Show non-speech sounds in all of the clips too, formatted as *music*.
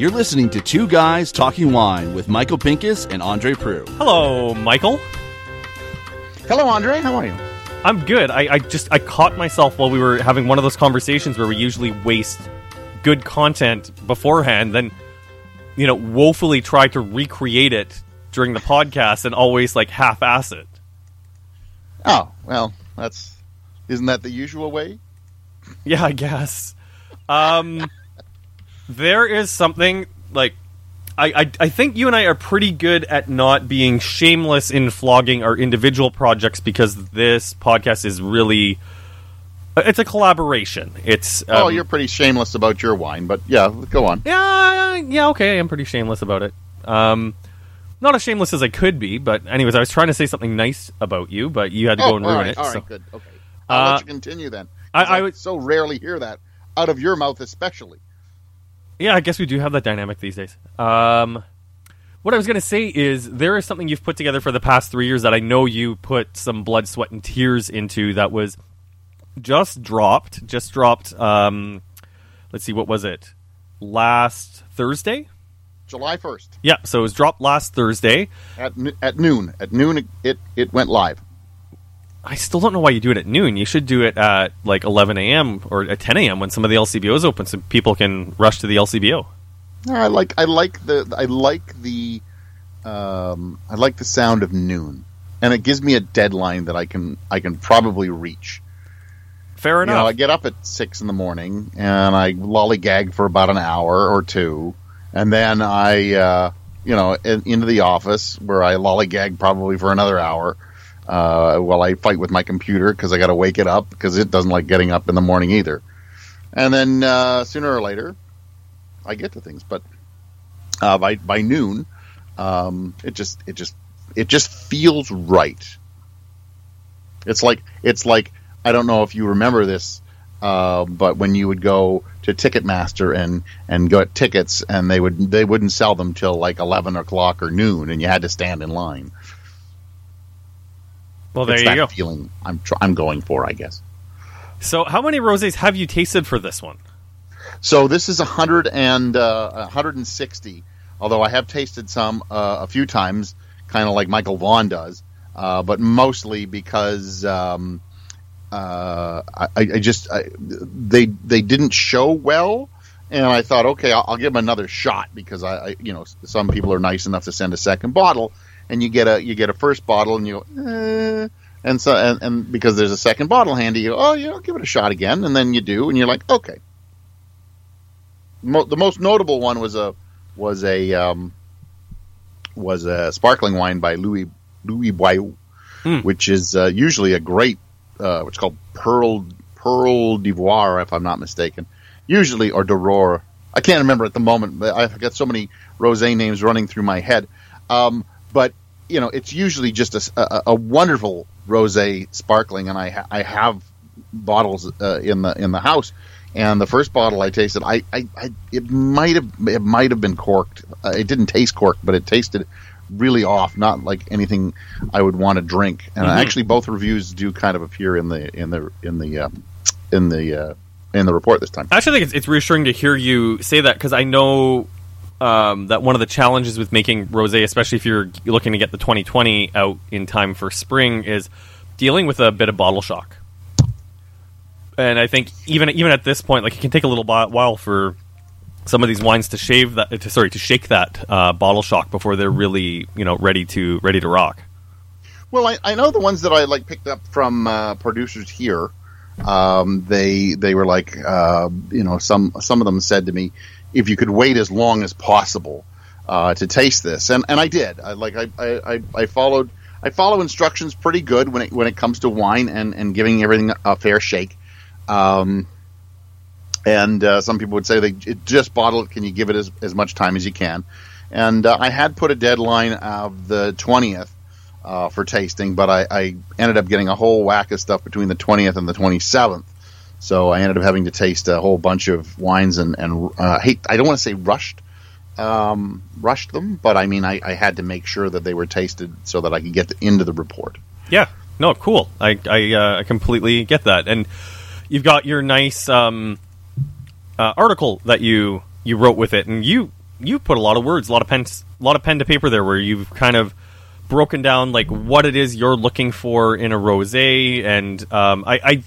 You're listening to Two Guys Talking Wine with Michael Pinkus and Andre Proulx. Hello, Michael. Hello, Andre. How are you? I'm good. I, I just I caught myself while we were having one of those conversations where we usually waste good content beforehand, then you know woefully try to recreate it during the podcast and always like half-ass it. Oh well, that's isn't that the usual way? *laughs* Yeah, I guess. Um, there is something like I, I I think you and I are pretty good at not being shameless in flogging our individual projects because this podcast is really it's a collaboration. It's um, oh, you're pretty shameless about your wine, but yeah, go on. yeah yeah okay. I'm pretty shameless about it. Um, not as shameless as I could be, but anyways, I was trying to say something nice about you, but you had to oh, go and ruin right, it. All right, so. good. Okay, I'll Uh, let you continue then. I- I I, would- so rarely hear that out of your mouth, especially. Yeah, I guess we do have that dynamic these days. Um, what I was going to say is there is something you've put together for the past three years that I know you put some blood, sweat, and tears into that was just dropped. Just dropped. Um, let's see, what was it? Last Thursday? July first Yeah, so it was dropped last Thursday. at at noon. At noon, it it went live. I still don't know why you do it at noon. You should do it at like 11 a.m. or at 10 a.m. when some of the LCBOs open so people can rush to the LCBO. I like I like the I like the um, I like the sound of noon, and it gives me a deadline that I can I can probably reach. Fair You enough. know, I get up at six in the morning and I lollygag for about an hour or two, and then I, uh, you know, in, into the office where I lollygag probably for another hour uh, while I fight with my computer because I got to wake it up because it doesn't like getting up in the morning either. And then uh, sooner or later, I get to things, but uh, by by noon, um, it just it just it just feels right. It's like it's like I don't know if you remember this, uh, but when you would go to Ticketmaster and and get tickets, and they would they wouldn't sell them till like eleven o'clock or noon, and you had to stand in line. Well, there it's you go. feeling I'm tr- I'm going for, I guess. So, how many rosés have you tasted for this one? So this is hundred and uh, hundred and sixty. Although I have tasted some uh, a few times, kind of like Michael Vaughan does, uh, but mostly because um, uh, I, I just I, they they didn't show well, and I thought, okay, I'll, I'll give them another shot because I, I you know some people are nice enough to send a second bottle, and you get a you get a first bottle and you go. Eh, and so, and, and because there's a second bottle handy, you go, oh, yeah, I'll give it a shot again, and then you do, and you're like, okay, mo- the most notable one was a was a um, was a sparkling wine by Louis Louis Bouillot, Hmm. which is uh, usually a great uh, what's called Perle Perle d'Ivoire, if I'm not mistaken. Usually or d'Aurore. I can't remember at the moment. But I've got so many rosé names running through my head. Um, but you know, it's usually just a a wonderful rosé sparkling, and I ha- I have bottles uh, in the in the house. And the first bottle I tasted, I, I, I it might have it might have been corked. Uh, it didn't taste corked, but it tasted really off, not like anything I would want to drink. And actually, both reviews do kind of appear in the in the in the um, in the uh, in the report this time. I actually think it's, it's reassuring to hear you say that because I know um, that one of the challenges with making rosé, especially if you're looking to get the 2020 out in time for spring, is dealing with a bit of bottle shock. And I think even even at this point, like it can take a little while for some of these wines to shave that, to, sorry, to shake that uh, bottle shock before they're really you know ready to ready to rock. Well, I, I know the ones that I like picked up from uh, producers here. Um, they they were like, uh, you know, some some of them said to me, if you could wait as long as possible uh, to taste this, and and I did. I like I, I, I- followed I follow instructions pretty good when it when it comes to wine and and giving everything a fair shake. Um, and uh, some people would say they just bottle it. Can you give it as, as much time as you can? And uh, I had put a deadline of the twentieth uh, for tasting, but I, I ended up getting a whole whack of stuff between the twentieth and the twenty seventh. So I ended up having to taste a whole bunch of wines and and uh, hate. I don't want to say rushed, um, rushed them, but I mean I, I had to make sure that they were tasted so that I could get the, into the report. Yeah, no, cool. I I, uh, completely get that, and you've got your nice um, uh, article that you you wrote with it, and you you put a lot of words, a lot of pen, a lot of pen to paper there, where you've kind of broken down like what it is you're looking for in a rosé, and um, I, I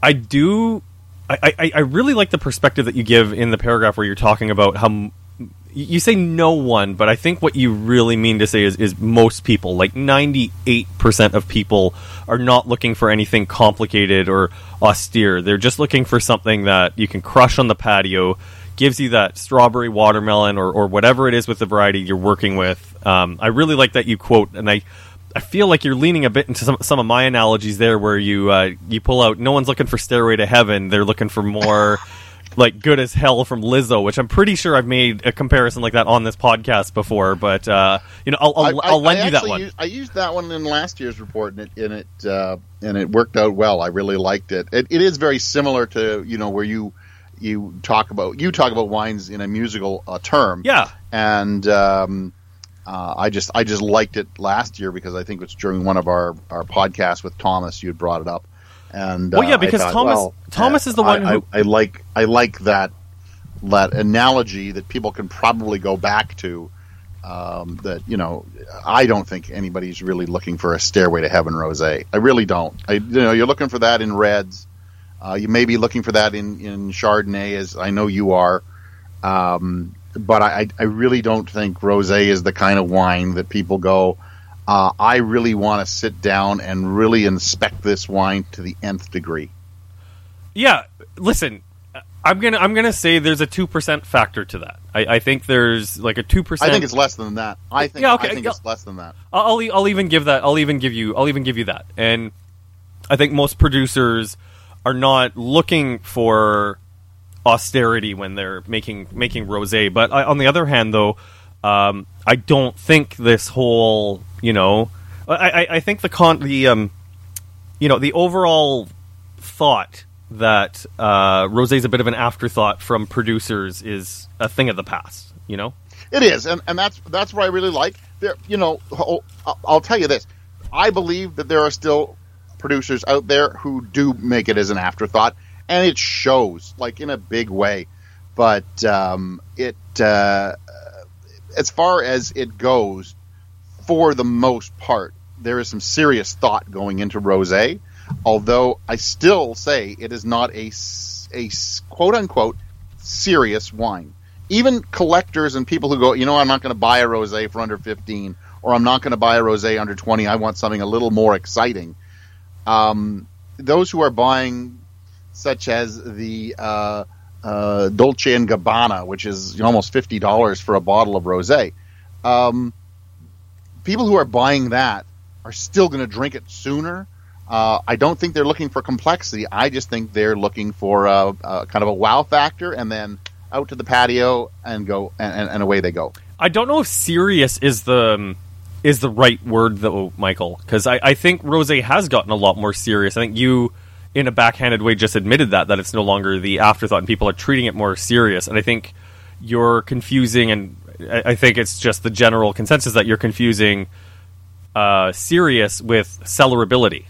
I do I, I, I really like the perspective that you give in the paragraph where you're talking about how you say no one, but I think what you really mean to say is, is most people, like 98% of people, are not looking for anything complicated or austere. They're just looking for something that you can crush on the patio, gives you that strawberry watermelon or, or whatever it is with the variety you're working with. Um, I really like that you quote, and I I feel like you're leaning a bit into some, some of my analogies there, where you uh, you pull out. No one's looking for Stairway to Heaven; they're looking for more *laughs* like "Good as Hell" from Lizzo, which I'm pretty sure I've made a comparison like that on this podcast before. But uh, you know, I'll, I'll, I, I'll lend I you that one. Used, I used that one in last year's report, and it and it uh, and it worked out well. I really liked it. it. It is very similar to you know where you you talk about you talk about wines in a musical uh, term. yeah, and um, uh, I just I just liked it last year because I think it's during one of our our podcasts with Thomas you had brought it up. And Well, yeah, uh, because thought, Thomas- well, Thomas is the one I, who- I, I like I like that that analogy that people can probably go back to. Um, that you know, I don't think anybody's really looking for a Stairway to Heaven rosé. I really don't. I, you know, you're looking for that in reds. Uh, you may be looking for that in in Chardonnay, as I know you are. Um, but I, I really don't think rosé is the kind of wine that people go. Uh, I really want to sit down and really inspect this wine to the nth degree. yeah. Listen, I'm gonna I'm gonna say there's a two percent factor to that. I, I think there's like a two percent. I think it's less than that. I think Yeah, okay, I think it's less than that. I'll, I'll I'll even give that. I'll even give you. I'll even give you that. And I think most producers are not looking for austerity when they're making making rosé. But I, on the other hand, though, um, I don't think this whole you know, I, I, I think the con the um, you know, the overall thought that uh, rosé is a bit of an afterthought from producers is a thing of the past. You know. It is, and, and that's that's what I really like. There, you know, I'll, I'll tell you this: I believe that there are still producers out there who do make it as an afterthought, and it shows, like in a big way. But um, it, uh, as far as it goes, for the most part, there is some serious thought going into rosé. Although I still say it is not a a quote unquote serious wine even collectors and people who go, you know, I'm not going to buy a rosé for under 15, or I'm not going to buy a rosé under 20. I want something a little more exciting. Um, those who are buying, such as the uh, uh, Dolce and Gabbana, which is almost fifty dollars for a bottle of rosé, um, people who are buying that are still going to drink it sooner. Uh, I don't think they're looking for complexity. I just think they're looking for a, a kind of a wow factor, and then out to the patio and go, and, and, and away they go. I don't know if serious is the um, is the right word though, Michael, because I, I think Rose has gotten a lot more serious. I think you, in a backhanded way, just admitted that that it's no longer the afterthought, and people are treating it more serious. And I think you're confusing, and I, I think it's just the general consensus that you're confusing uh, serious with cellarability.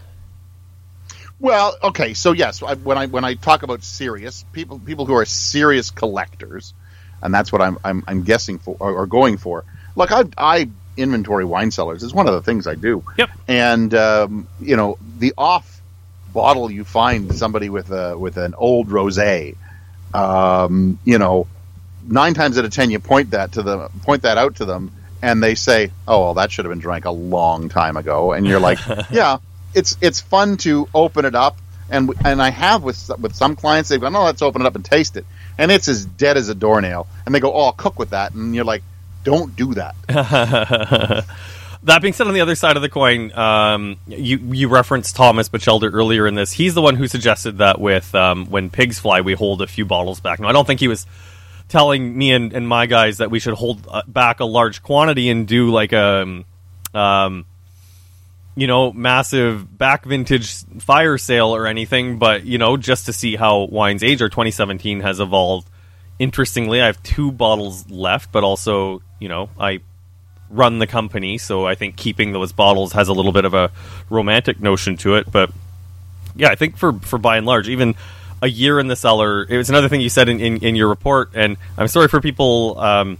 Well, okay, so yes, I, when I when I talk about serious people, people who are serious collectors, and that's what I'm I'm, I'm guessing for or, or going for. Look, I I inventory wine cellars is one of the things I do. Yep. And um, you know, the off bottle you find somebody with a with an old rosé, um, you know, nine times out of ten you point that to them, point that out to them, and they say, "Oh, well, that should have been drank a long time ago," and you're like, *laughs* "Yeah." It's it's fun to open it up, and and I have with with some clients they've gone, "Oh, let's open it up and taste it," and it's as dead as a doornail, and they go, "Oh, I'll cook with that," and you're like, "Don't do that." *laughs* That being said, on the other side of the coin, um, you you referenced Thomas Bachelder earlier in this. He's the one who suggested that with um, when pigs fly, we hold a few bottles back. Now, I don't think he was telling me and, and my guys that we should hold uh, back a large quantity and do like a, um, you know, massive back vintage fire sale or anything. But you know, just to see how wines age or 2017 has evolved. Interestingly, I have two bottles left, but also, you know, I run the company, so I think keeping those bottles has a little bit of a romantic notion to it. But yeah, I think for for by and large, even a year in the cellar, it was another thing you said in, in, in your report, and I'm sorry for people um,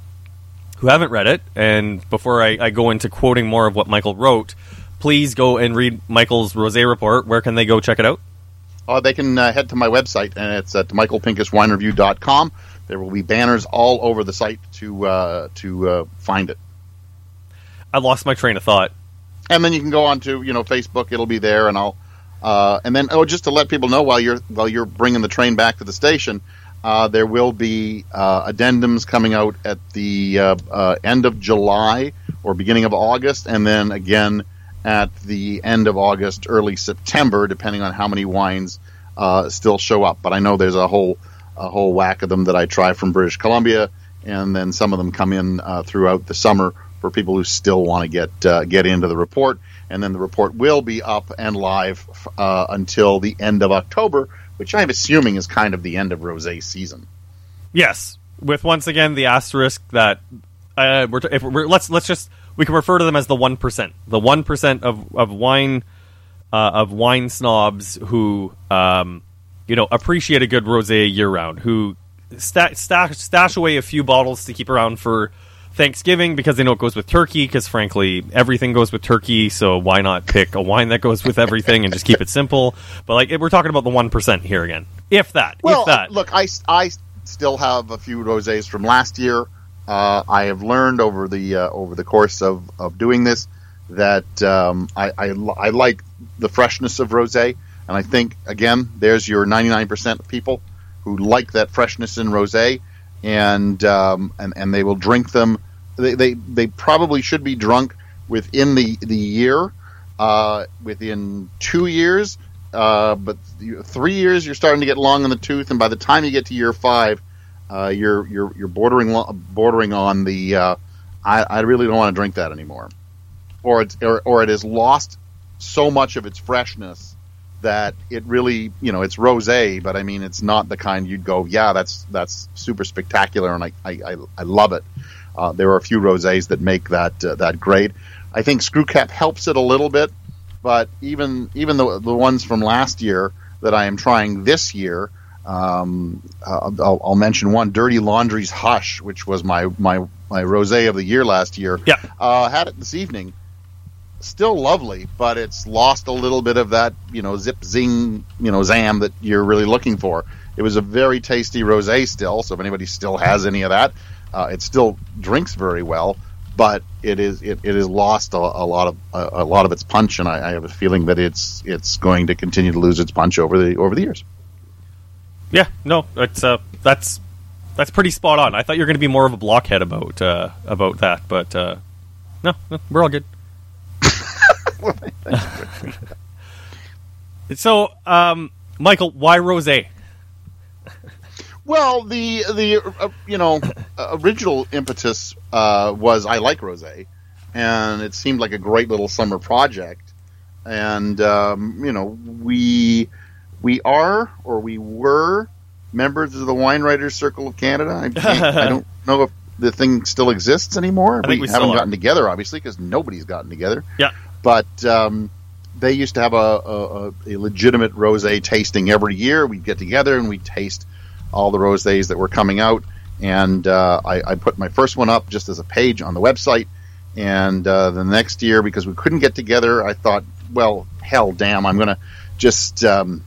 who haven't read it. And before I, I go into quoting more of what Michael wrote, please go and read Michael's rosé report. Where can they go check it out? Uh, they can uh, head to my website, and it's at michaelpinkuswinereview.com. There will be banners all over the site to uh, to uh, find it. I lost my train of thought. And then you can go on to you know Facebook. It'll be there, and I'll uh, and then oh, just to let people know while you're while you're bringing the train back to the station, uh, there will be addendums coming out at the end of July or beginning of August, and then again at the end of August, early September, depending on how many wines uh, still show up. But I know there's a whole a whole whack of them that I try from British Columbia, and then some of them come in uh, throughout the summer for people who still want to get uh, get into the report. And then the report will be up and live uh, until the end of October, which I'm assuming is kind of the end of rosé season. Yes, with once again the asterisk that uh, we're, t- if we're let's let's just we can refer to them as the one percent, the one percent of of wine uh, of wine snobs who um, you know appreciate a good rosé year round, who sta- stash, stash away a few bottles to keep around for Thanksgiving because they know it goes with turkey. Because frankly, everything goes with turkey, so why not pick a wine that goes with everything and just keep it simple? But like we're talking about the one percent here again, if that. Well, if that. look, I I still have a few rosés from last year. Uh, I have learned over the uh, over the course of, of doing this that um, I, I, I, like the freshness of rosé, and I think again, there's your 99% of people who like that freshness in rosé, and um, and and they will drink them. They, they they probably should be drunk within the the year, uh, within two years, uh, but three years you're starting to get long in the tooth, and by the time you get to year five uh, you're you're you're bordering bordering on the uh, I, I really don't want to drink that anymore, or it's or, or it has lost so much of its freshness that it really you know it's rosé, but I mean it's not the kind you'd go yeah that's that's super spectacular and I I, I love it. Uh, there are a few rosés that make that uh, that great. I think Screwcap helps it a little bit, but even even the the ones from last year that I am trying this year um, uh, I'll, I'll, mention one, Dirty Laundry's Hush, which was my my my rosé of the year last year. Yeah, uh, had it this evening. Still lovely, but it's lost a little bit of that you know zip zing you know zam that you're really looking for. It was a very tasty rosé still, so if anybody still has any of that, uh, it still drinks very well. But it is it, it has lost a, a lot of a, a, lot of its punch, and I, I have a feeling that it's it's going to continue to lose its punch over the over the years. Yeah, no, it's uh, that's that's pretty spot on. I thought you were going to be more of a blockhead about uh, about that, but uh, no, no, we're all good. *laughs* so, um, Michael, why rosé? Well, the the uh, you know original impetus uh, was I like rosé, and it seemed like a great little summer project, and um, you know we we are or we were members of the Wine Writers Circle of Canada. I, *laughs* I don't know if the thing still exists anymore. we, we haven't gotten together, obviously, because nobody's gotten together. Yeah. But um, they used to have a, a, a legitimate rosé tasting every year. We'd get together and we'd taste all the rosés that were coming out. And uh, I, I, put my first one up just as a page on the website. And uh, the next year, because we couldn't get together, I thought, well, hell, damn, I'm going to just um,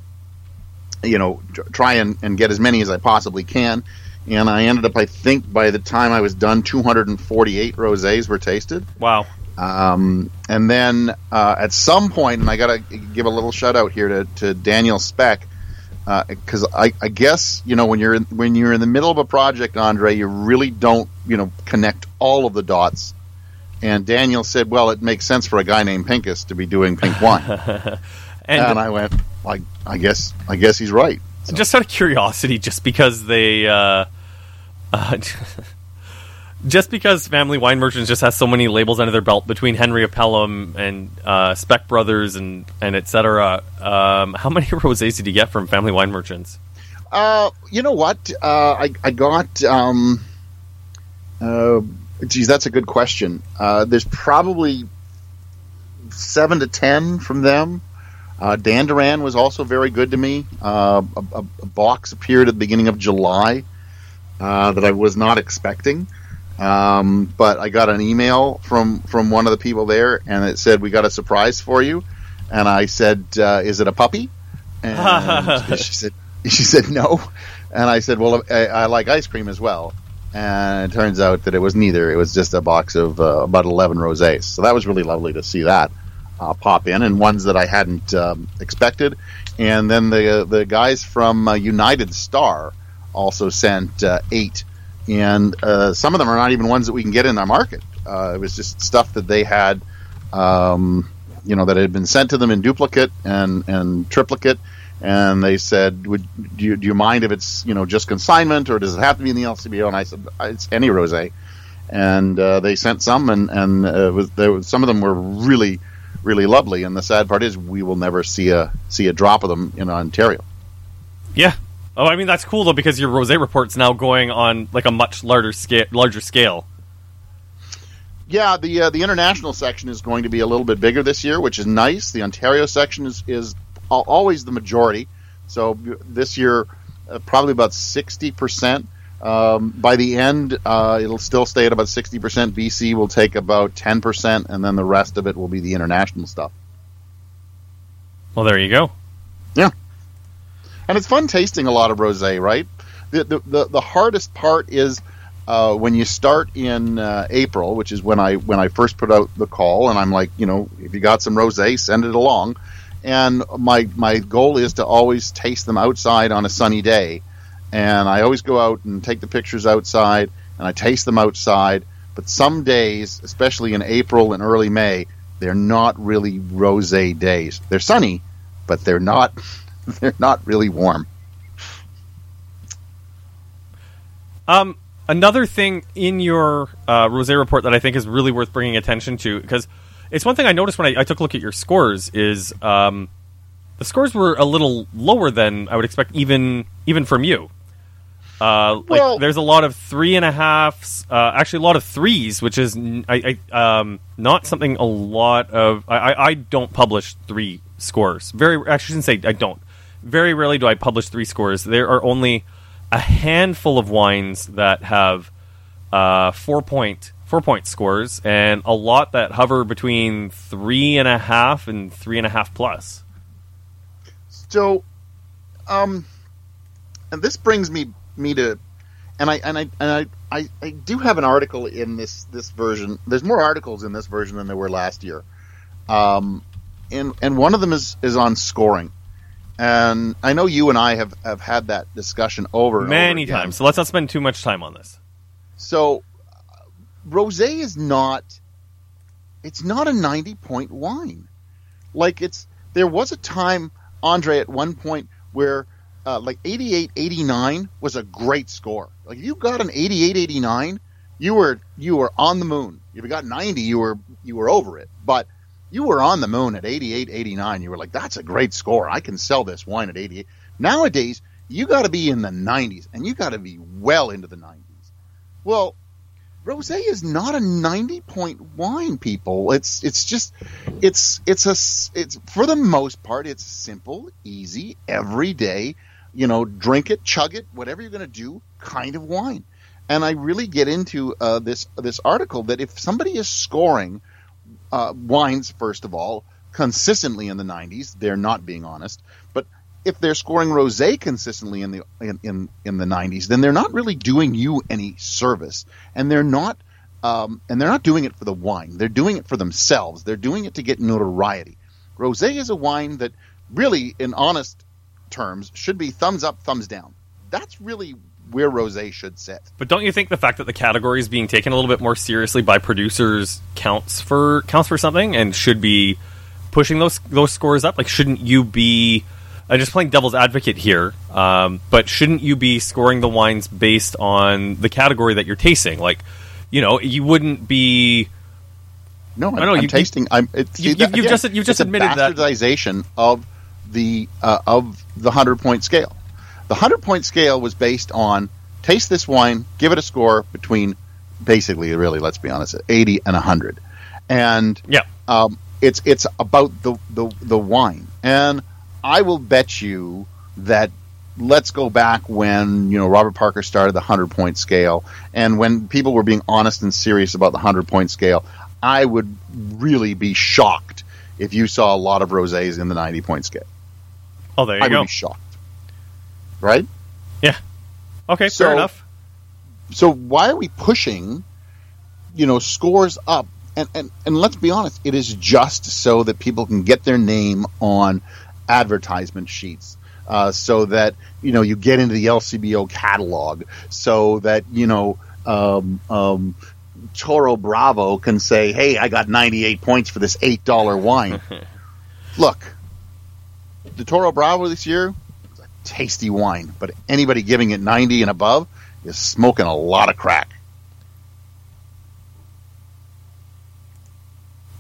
you know, try and, and get as many as I possibly can. And I ended up, I think, by the time I was done, 248 rosés were tasted. Wow. Um, and then uh, at some point, and I got to give a little shout out here to, to Daniel Speck, because uh, I, I, guess you know when you're in, when you're in the middle of a project, Andre, you really don't you know connect all of the dots. And Daniel said, "Well, it makes sense for a guy named Pinkus to be doing pink wine." *laughs* and, and I went, I, I guess I guess he's right. So. Just out of curiosity, just because they, uh, uh, *laughs* just because Family Wine Merchants just has so many labels under their belt between Henry of Pelham and uh, Speck Brothers and and etc. Um, how many *laughs* rosés did you get from Family Wine Merchants? Uh, you know what? Uh, I I got um, uh, Geez, that's a good question. Uh, there's probably seven to ten from them. Uh, Dan Duran was also very good to me. A, a, box appeared at the beginning of July that I was not expecting, um, but I got an email from from one of the people there, and it said, "We got a surprise for you." And I said, uh, "Is it a puppy?" And *laughs* she said, "She said no." And I said, "Well, I, I like ice cream as well." and it turns out that it was neither. It was just a box of uh, about 11 rosés. So that was really lovely to see that uh, pop in, and ones that I hadn't um, expected. And then the the guys from uh, United Star also sent uh, eight, and uh, some of them are not even ones that we can get in our market. Uh, it was just stuff that they had, um, you know, that had been sent to them in duplicate and and triplicate and they said, "Would do you, do you mind if it's you know just consignment or does it have to be in the LCBO?" And I said, "It's any rosé." And uh, they sent some, and and uh, was, was, some of them were really, really lovely. And the sad part is, we will never see a see a drop of them in Ontario. Yeah. Oh, I mean that's cool though because your rosé report's now going on like a much larger scale. Larger scale. Yeah, the uh, the international section is going to be a little bit bigger this year, which is nice. The Ontario section is is always the majority. So this year, uh, probably about sixty percent. Um, by the end, uh, it'll still stay at about sixty percent. BC will take about ten percent, and then the rest of it will be the international stuff. Well, there you go. Yeah, and it's fun tasting a lot of rosé, right? The the the, the hardest part is. Uh, when you start in uh, April, which is when I when I first put out the call, and I'm like, you know, if you got some rosé, send it along and my my goal is to always taste them outside on a sunny day. And I always go out and take the pictures outside, and I taste them outside. But some days, especially in April and early May, they're not really rosé days. They're sunny, but they're not *laughs* they're not really warm. Um, another thing in your uh, rosé report that I think is really worth bringing attention to because it's one thing I noticed when I, I took a look at your scores is um, the scores were a little lower than I would expect, even even from you. Uh, like well, there's a lot of three and a halfs, uh, actually a lot of threes, which is I, I um, not something a lot of I, I, I don't publish three scores. Very actually, I shouldn't say I don't. Very rarely do I publish three scores. There are only a handful of wines that have uh, four point four point scores, and a lot that hover between three and a half and three and a half plus. So, um, and this brings me me to, and I and I and I, I, I do have an article in this this version. There's more articles in this version than there were last year, um, and and one of them is is on scoring. And I know you and I have, have had that discussion over many over times. So let's not spend too much time on this. So rosé is not it's not a 90 point wine. Like it's there was a time Andre at one point where uh, like 88 89 was a great score. Like you got an 88 89, you were you were on the moon. If you got 90, you were you were over it. But you were on the moon at 88 89. You were like that's a great score. I can sell this wine at 88. Nowadays, you got to be in the 90s and you got to be well into the 90s. Well, rosé is not a 90 point wine people it's it's just it's it's a it's for the most part it's simple easy everyday you know drink it chug it whatever you're going to do kind of wine and i really get into uh, this this article that if somebody is scoring uh, wines first of all consistently in the 90s they're not being honest but if they're scoring rosé consistently in the in, in, in the 90s, then they're not really doing you any service, and they're not um, and they're not doing it for the wine. They're doing it for themselves. They're doing it to get notoriety. Rosé is a wine that really, in honest terms, should be thumbs up, thumbs down. That's really where rosé should sit. But don't you think the fact that the category is being taken a little bit more seriously by producers counts for counts for something and should be pushing those those scores up? Like, shouldn't you be I'm just playing devil's advocate here, um, but shouldn't you be scoring the wines based on the category that you're tasting? Like, you know, you wouldn't be. No, I'm, I know, I'm you, tasting. I'm. It's, you, have just you've just admitted that bastardization of the uh, of the hundred point scale. The hundred point scale was based on taste this wine, give it a score between basically, really, let's be honest, eighty and hundred, and Yeah. um, it's it's about the, the the wine, and I will bet you that. Let's go back when you know Robert Parker started the hundred point scale, and when people were being honest and serious about the hundred point scale. I would really be shocked if you saw a lot of rosés in the ninety point scale. Oh, there you I go. would be shocked, right? Yeah. Okay, So- fair enough. so why are we pushing you know scores up and, and and let's be honest it is just so that people can get their name on advertisement sheets uh, so that you know you get into the lcbo catalog so that you know um, um, toro bravo can say hey i got 98 points for this $8 wine *laughs* look the toro bravo this year tasty wine but anybody giving it 90 and above is smoking a lot of crack.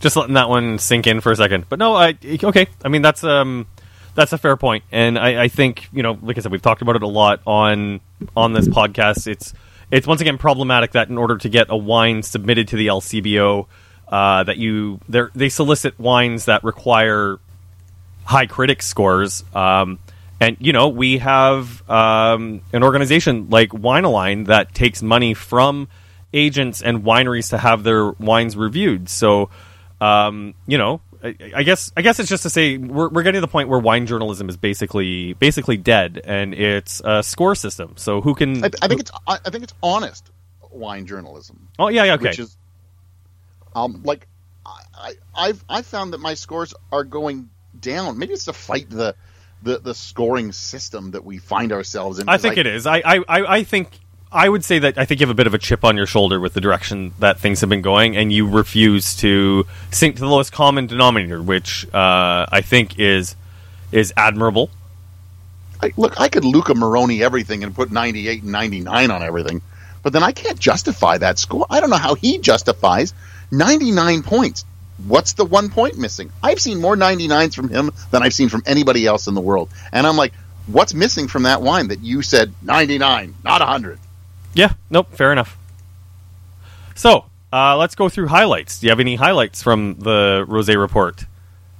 just letting that one sink in for a second. But no, I okay. I mean that's um that's a fair point, and I, I think you know, like I said, we've talked about it a lot on on this podcast. It's it's once again problematic that in order to get a wine submitted to the LCBO, uh, that you they they solicit wines that require high critic scores. Um, and you know, we have um, an organization like Winealign that takes money from agents and wineries to have their wines reviewed. So, um, you know, I, I guess I guess it's just to say we're, we're getting to the point where wine journalism is basically basically dead, and it's a score system. So who can? I, I think it's I I think it's honest wine journalism, oh yeah, yeah, okay. which is um like I, I I've I found that my scores are going down. Maybe it's to fight the the, the scoring system that we find ourselves in. I think it is. I, I, I think I would say that I think you have a bit of a chip on your shoulder with the direction that things have been going, and you refuse to sink to the lowest common denominator, which uh, I think is is admirable. I, look, I could Luca Maroni everything and put 98 and 99 on everything, but then I can't justify that score. I don't know how he justifies 99 points. What's the one point missing? I've seen more 99s from him than I've seen from anybody else in the world. And I'm like, what's missing from that wine that you said 99, not 100? Yeah, nope, fair enough. So uh, let's go through highlights. Do you have any highlights from the Rose report?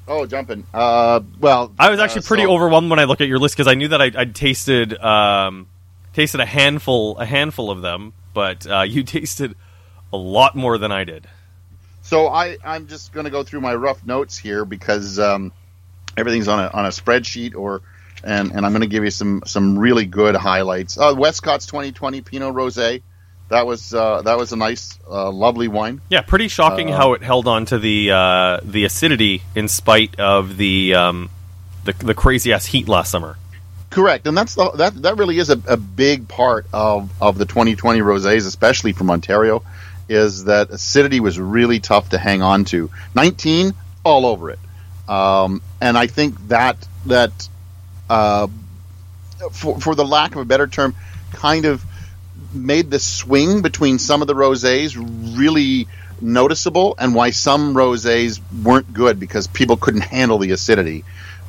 Oh, jumping. Uh, well, I was actually uh, pretty so- overwhelmed when I look at your list because I knew that I'd, I'd tasted um, tasted a handful a handful of them, but uh, *laughs* you tasted a lot more than I did. So I, I'm just going to go through my rough notes here because um, everything's on a on a spreadsheet, or and, and I'm going to give you some some really good highlights. Uh, Westcott's 2020 Pinot Rosé, that was uh, that was a nice, uh, lovely wine. Yeah, pretty shocking Uh, how it held on to the uh, the acidity in spite of the um, the, the crazy ass heat last summer. Correct, and that's the, that that really is a, a big part of of the 2020 rosés, especially from Ontario, is that acidity was really tough to hang on to. 19 all over it, um, and I think that that uh, for for the lack of a better term, kind of made the swing between some of the rosés really noticeable, and why some rosés weren't good because people couldn't handle the acidity.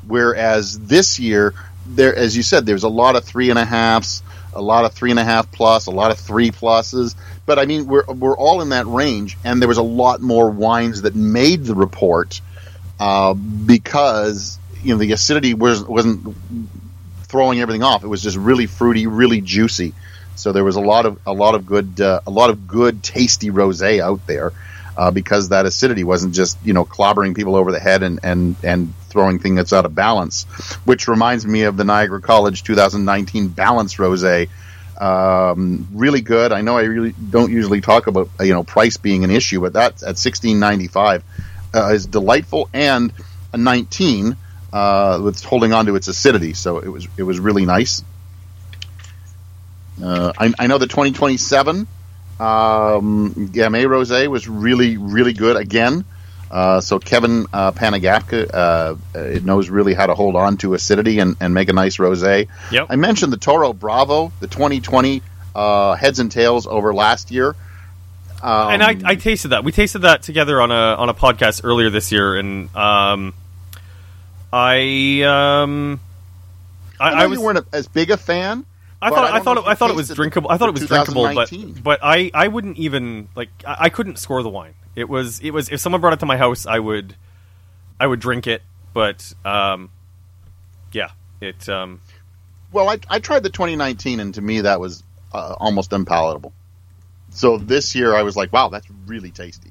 Whereas this year, there, as you said, there's a lot of three and a halves, a lot of three and a half plus, a lot of three pluses. But I mean, we're we're all in that range, and there was a lot more wines that made the report uh, because you know the acidity was wasn't throwing everything off. It was just really fruity, really juicy. So there was a lot of a lot of good uh, a lot of good tasty rosé out there uh, because that acidity wasn't just you know clobbering people over the head and and and throwing things that's out of balance. Which reminds me of the Niagara College 2019 Balance Rosé. Um, really good. I know I really don't usually talk about you know price being an issue, but that at 16.95 uh, is delightful and a 19 uh, with holding on to its acidity. So it was it was really nice. Uh, I, I know the 2027 um, Gamay Rosé was really, really good again. Uh, so Kevin uh, Panagapka uh, it knows really how to hold on to acidity and, and make a nice rosé. Yep. I mentioned the Toro Bravo, the 2020 uh, heads and tails over last year. Um, and I, I tasted that. We tasted that together on a on a podcast earlier this year, and um, I um, I, I, I was weren't a, as big a fan, I thought I I, thought it, I thought it was drinkable. I thought it was drinkable, but but I, I wouldn't even like I, I couldn't score the wine. It was it was if someone brought it to my house, I would I would drink it. But um, yeah, it um, Well, I, I tried the 2019, and to me that was uh, almost unpalatable. So this year I was like, wow, that's really tasty.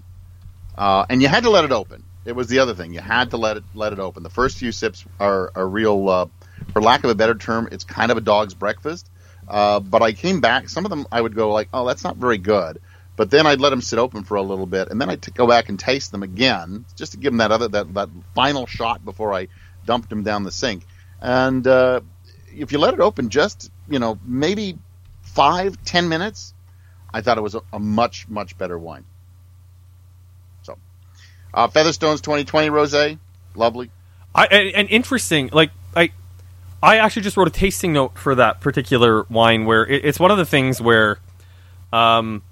Uh, and you had to let it open. It was the other thing. You had to let it let it open. The first few sips are a real, uh, for lack of a better term, it's kind of a dog's breakfast. Uh, but I came back. Some of them I would go like, oh, that's not very good. But then I'd let them sit open for a little bit, and then I'd go back and taste them again, just to give them that other that, that final shot before I dumped them down the sink. And uh, if you let it open just you know maybe five ten minutes, I thought it was a, a much much better wine. So, uh, Featherstone's 2020 rosé, lovely. I and, and interesting. Like I, I actually just wrote a tasting note for that particular wine where it, it's one of the things where, um,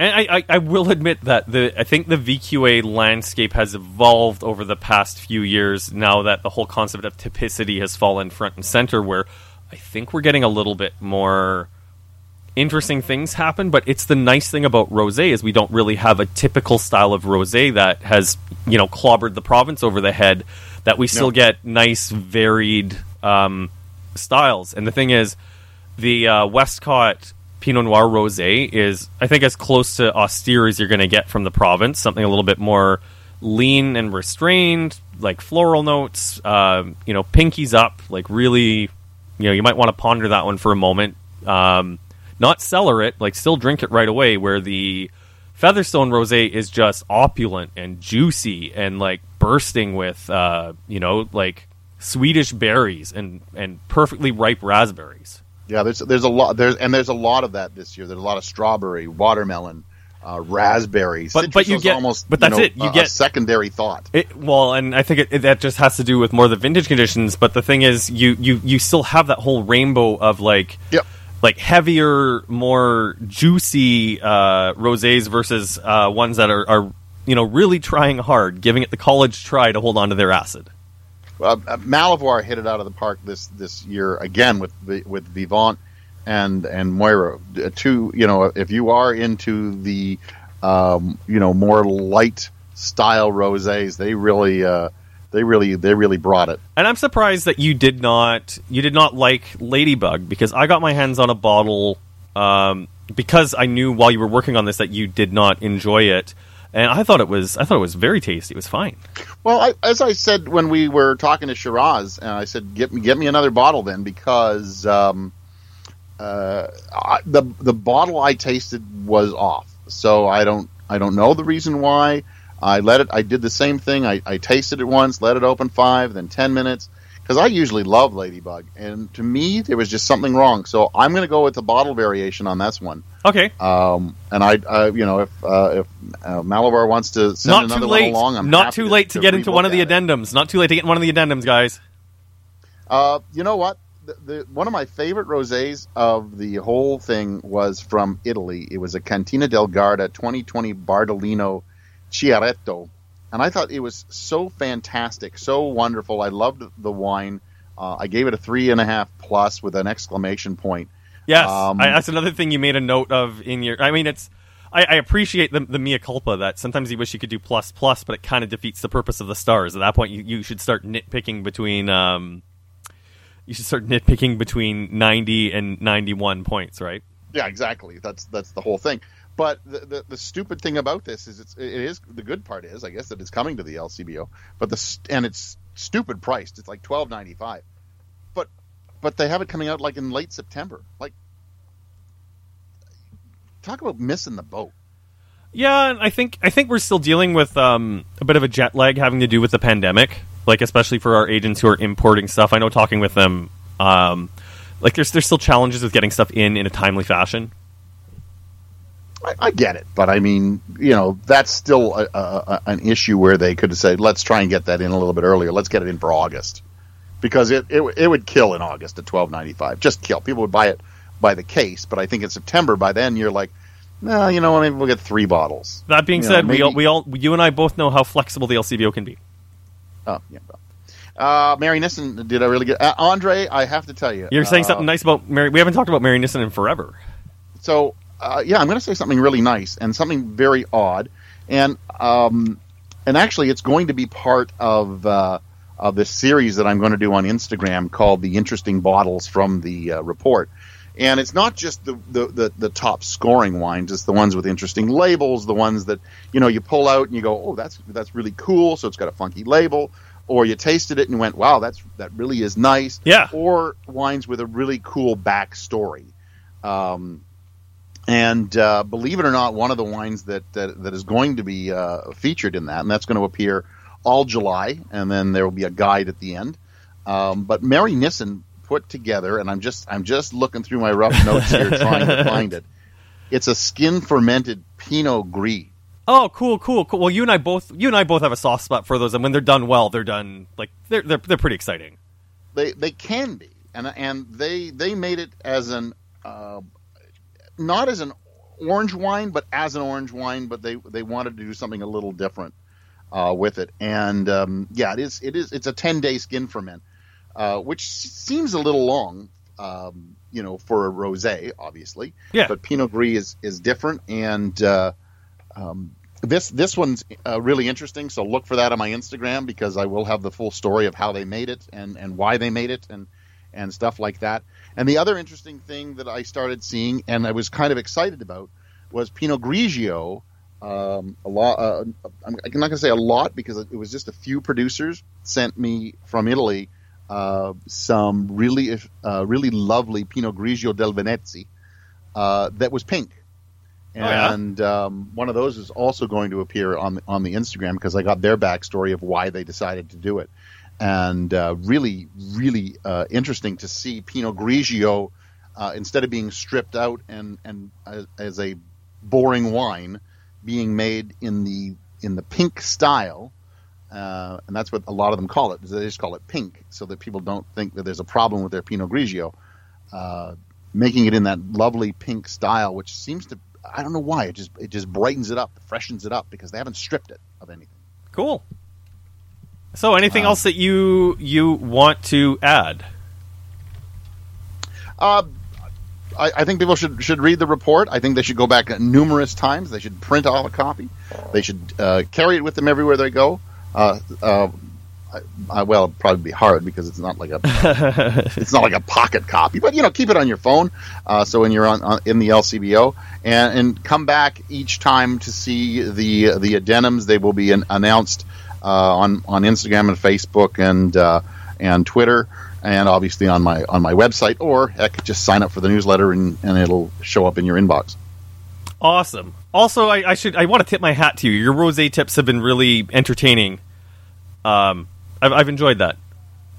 and I, I, I will admit that the I think the VQA landscape has evolved over the past few years. Now that the whole concept of typicity has fallen front and center, where I think we're getting a little bit more interesting things happen but it's the nice thing about rosé is we don't really have a typical style of rosé that has you know clobbered the province over the head that we still No. get nice varied um, styles and the thing is the uh, westcott pinot noir rosé is i think as close to austere as you're going to get from the province. Something a little bit more lean and restrained like floral notes um, you know pinkies up like really you know you might want to ponder that one for a moment. Um, not cellar it like still drink it right away where the featherstone rosé is just opulent and juicy and like bursting with uh, you know like swedish berries and and perfectly ripe raspberries Yeah, there's there's a lot there's and there's a lot of that this year. There's a lot of strawberry, watermelon, uh, raspberries. But- but you get- almost but that's know, it. You a- a get- secondary thought. It, well, and I think it, it, that just has to do with more the vintage conditions. But the thing is, you you you still have that whole rainbow of like Yep. like heavier, more juicy uh, rosés versus uh, ones that are, are you know really trying hard, giving it the college try to hold on to their acid. Uh, uh, hit it out of the park this this year again with with Vivant and and Moira. Uh, Two, you know, if you are into the um, you know more light style rosés, they really uh, they really they really brought it. And I'm surprised that you did not you did not like Ladybug because I got my hands on a bottle um, because I knew while you were working on this that you did not enjoy it, and I thought it was I thought it was very tasty. It was fine. Well, I, as I said when we were talking to Shiraz, and I said, "Get me, get me another bottle then," because um, uh, I, the the bottle I tasted was off. So I don't I don't know the reason why. I let it. I did the same thing. I, I tasted it once, let it open five, then ten minutes, because I usually love Ladybug, and to me there was just something wrong. So I'm going to go with the bottle variation on this one. Okay, Um, and I, uh, you know, if uh, if uh, Malivoire wants to send not another one along, I'm not too late to, get into one of the at it. addendums. Not too late to get in one of the addendums, guys. Uh, you know what? The, the, one of my favorite rosés of the whole thing was from Italy. It was a Cantina del Garda 2020 Bardolino Chiaretto, and I thought it was so fantastic, so wonderful. I loved the wine. Uh, I gave it a three and a half plus with an exclamation point. Yes, Um, I, that's another thing you made a note of in your. I mean, it's. I, I appreciate the, the mea culpa that sometimes you wish you could do plus plus, but it kind of defeats the purpose of the stars. At that point, you, you should start nitpicking between. Um, you should start nitpicking between ninety and ninety one points, right? Yeah, exactly. That's that's the whole thing. But the, the, the stupid thing about this is it's it is the good part is I guess that it's coming to the LCBO, but the and it's stupid priced. It's like twelve ninety five, but but they have it coming out like in late September. Like, talk about missing the boat. Yeah, I think I think we're still dealing with um, a bit of a jet lag having to do with the pandemic. Like especially for our agents who are importing stuff. I know talking with them, um, like there's there's still challenges with getting stuff in in a timely fashion. I, I get it, but I mean, you know, that's still a, a, a, an issue where they could have said, let's try and get that in a little bit earlier. Let's get it in for August, because it it, it would kill in August at twelve ninety five. Just kill. People would buy it by the case, but I think in September by then you're like, no, you know, maybe we'll get three bottles. That being You know, said, we all, we all you and I both know how flexible the LCBO can be. Oh, yeah. well. Uh, Marynissen did a really good. Uh, Andre, I have to tell you, You're saying uh, something nice about Mary. We haven't talked about Marynissen in forever. So, uh, yeah, I'm going to say something really nice and something very odd, and um, and actually, it's going to be part of uh, of this series that I'm going to do on Instagram called "The Interesting Bottles from the uh, Report." And it's not just the, the, the, the top scoring wines; it's the ones with interesting labels, the ones that you know you pull out and you go, "Oh, that's that's really cool." So it's got a funky label, or you tasted it and went, "Wow, that's that really is nice." Yeah. Or wines with a really cool backstory. Um, and uh, believe it or not, one of the wines that that, that is going to be uh, featured in that, and that's going to appear all July, and then there will be a guide at the end. Um, but Marynissen put together, and I'm just I'm just looking through my rough notes here trying to find it. It's a skin fermented Pinot Gris. Oh, cool, cool, cool. Well, you and I both, you and I both have a soft spot for those, and when they're done well, they're done like they're they're they're pretty exciting. They they can be, and and they they made it as an uh, not as an orange wine, but as an orange wine. But they they wanted to do something a little different uh, with it, and um, yeah, it is it is it's a ten day skin ferment, uh, which seems a little long, um, you know, for a rosé, obviously. Yeah. But Pinot Gris is is different, and uh, um, this this one's uh, really interesting. So look for that on my Instagram because I will have the full story of how they made it and and why they made it and and stuff like that. And the other interesting thing that I started seeing and I was kind of excited about was Pinot Grigio. Um, a lot. Uh, I'm I'm not going to say a lot because it was just a few producers sent me from Italy uh, some really uh, really lovely Pinot Grigio del Venezia uh, that was pink. Oh yeah? And um, one of those is also going to appear on the, on the Instagram because I got their backstory of why they decided to do it, and uh, really, really uh, interesting to see Pinot Grigio uh, instead of being stripped out and and as, as a boring wine, being made in the in the pink style, uh, and that's what a lot of them call it. They just call it pink, so that people don't think that there's a problem with their Pinot Grigio. Uh, making it in that lovely pink style, which seems to I don't know why it just it just brightens it up, freshens it up because they haven't stripped it of anything. Cool. So, anything Wow. else that you you want to add? Uh, I, I think people should should read the report. I think they should go back numerous times. They should print off a copy. They should uh, carry it with them everywhere they go. Uh, uh, I, I, well, it'd probably be hard because it's not like a *laughs* it's not like a pocket copy, but you know, keep it on your phone. Uh, so when you're on, on in the LCBO, and and come back each time to see the the addendums. They will be an, announced uh, on on Instagram and Facebook and uh, and Twitter, and obviously on my on my website. Or heck, just sign up for the newsletter and, and it'll show up in your inbox. Awesome. Also, I, I should I want to tip my hat to you. Your rosé tips have been really entertaining. Um, I've, I've enjoyed that.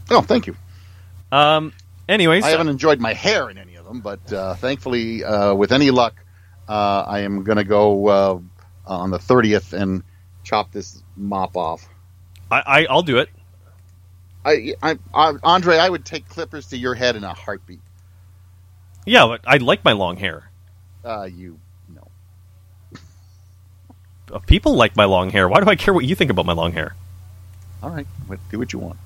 Oh, thank you. Um, anyways, I haven't enjoyed my hair in any of them, but uh, thankfully, uh, with any luck, uh, I am going to go uh, on the 30th and chop this mop off. I, I I'll do it. I, I, I, Andre, I would take clippers to your head in a heartbeat. Yeah, but I like my long hair. Uh, you know. Uh, People like my long hair. Why do I care what you think about my long hair? All right, do what you want.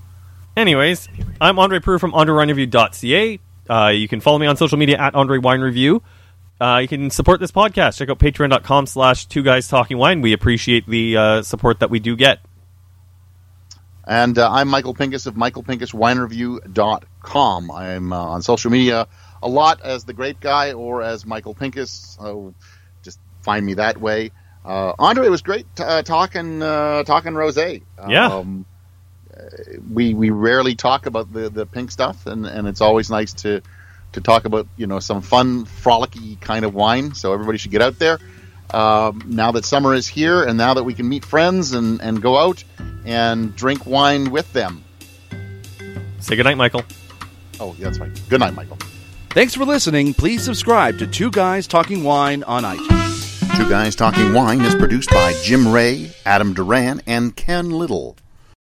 Anyways, I'm Andre Proulx from AndreWineReview.ca. Uh, you can follow me on social media at Andre Wine Review. Uh, you can support this podcast. Check out patreon.com slash two guys talking wine. We appreciate the uh, support that we do get. And uh, I'm Michael Pinkus of michaelpinkuswinereview.com. I'm uh, on social media a lot as the Grape Guy or as Michael Pinkus. So just find me that way. Uh, Andre, it was great uh, talking uh, talking rosé. Yeah. Um, we we rarely talk about the, the pink stuff, and, and it's always nice to to talk about you know some fun, frolicky kind of wine. So everybody should get out there. Um, now that summer is here, and now that we can meet friends and, and go out and drink wine with them. Say goodnight, Michael. Oh, that's right. Good night, Michael. Thanks for listening. Please subscribe to Two Guys Talking Wine on iTunes. Two Guys Talking Wine is produced by Jim Ray, Adam Duran, and Ken Little.